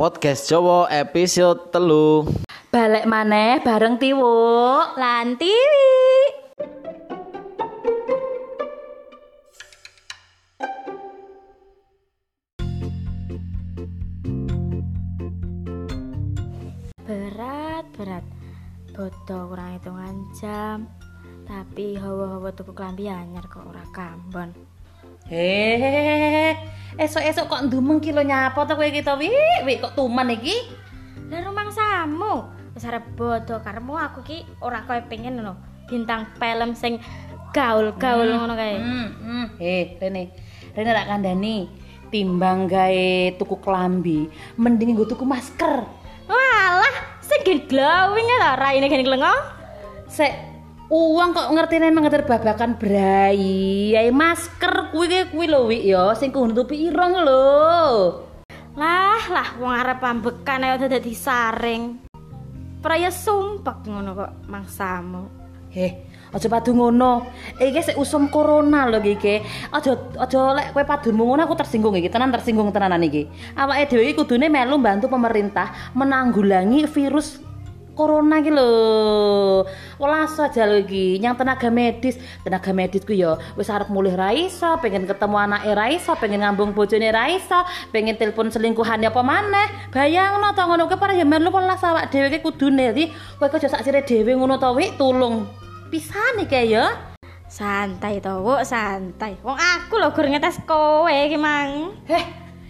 Podcast Jowo episode telu Balik maneh bareng Tiwo Lan Tiwi. Berat, berat. Bodoh kurang hitungan jam. Tapi hawa-hawa tuku klambi anyar kok ora kambon. Hehehe Esok-esok kok ndumeng kilo nyapa to kowe iki to wi wi kok tuman iki Lah rumang samu. Wis arep bodoh karemu aku ki ora koyo pengen ngono. Bintang film sing gaul-gaul ngono kae. Hmm, hmm. Eh, Rene. Rene tak kandani. Timbang gawe tuku klambi, mending nggo tuku masker. Walah, sing glowing ya raine gen nglengo. Sek uang kok ngerti memang ngeter babakan brai. Ae masker kuwi ki kuwi lho wi ya, sing nutupi irong lho. Lah, lah wong arep ambekan ayo dadak disaring. Praya sumpek ngono kok mangsamu. Heh, aja padu ngono. Iki sik usum corona lho iki. Aja aja lek kowe padunmu ngono aku tersinggung iki, tenan tersinggung tenanan iki. Awake dhewe iki kudune melu bantu pemerintah menanggulangi virus corona iki lho. Welas aja lho iki, nyang tenaga medis. Tenaga medis ku ya wis arep mulih ra iso, pengen ketemu anake ra iso, pengen ngambung bojone ra iso, pengen telepon selingkuhan apa maneh. Bayangno to ngono kuwi para ya melu welas awak dhewe iki kudune. Jadi kowe aja sak sire dhewe ngono to tulung. Pisan iki ya. Santai to, santai. Wong aku lho gur ngetes kowe iki mang. Heh,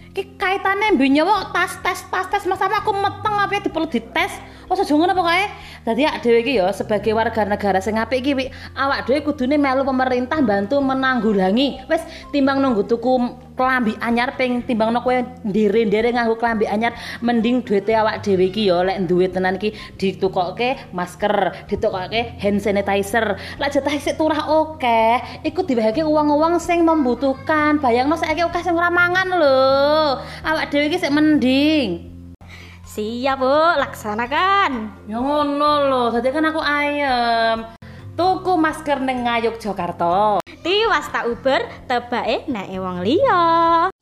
ki kaitane mbinyo kok tas tes tas tes mas sama aku meteng apa diperlu dites. Oh aja ngono pokoke. Dadi awak dhewe iki ya sebagai warga negara sing apik iki awak dhewe kudune melu pemerintah bantu menanggulangi. Wis timbang nunggu tuku klambi anyar ping timbangno kowe ndere-ndere nganggo klambi anyar mending duwite awak dhewe iki ya lek duwe tenan iki ditukokke masker, ditukokke hand sanitizer. Lek jatah sik turah oke, iku diwehake uang-uang sing membutuhkan. Bayangno saiki akeh sing ora mangan lho. Awak dhewe iki sik mending. Siap, Bu, laksanakan. Ya ngono lho, dadi kan aku ayem. Tuku masker ning Ngayuk Jakarta. Tiwas tak uber tebake nek wong liya.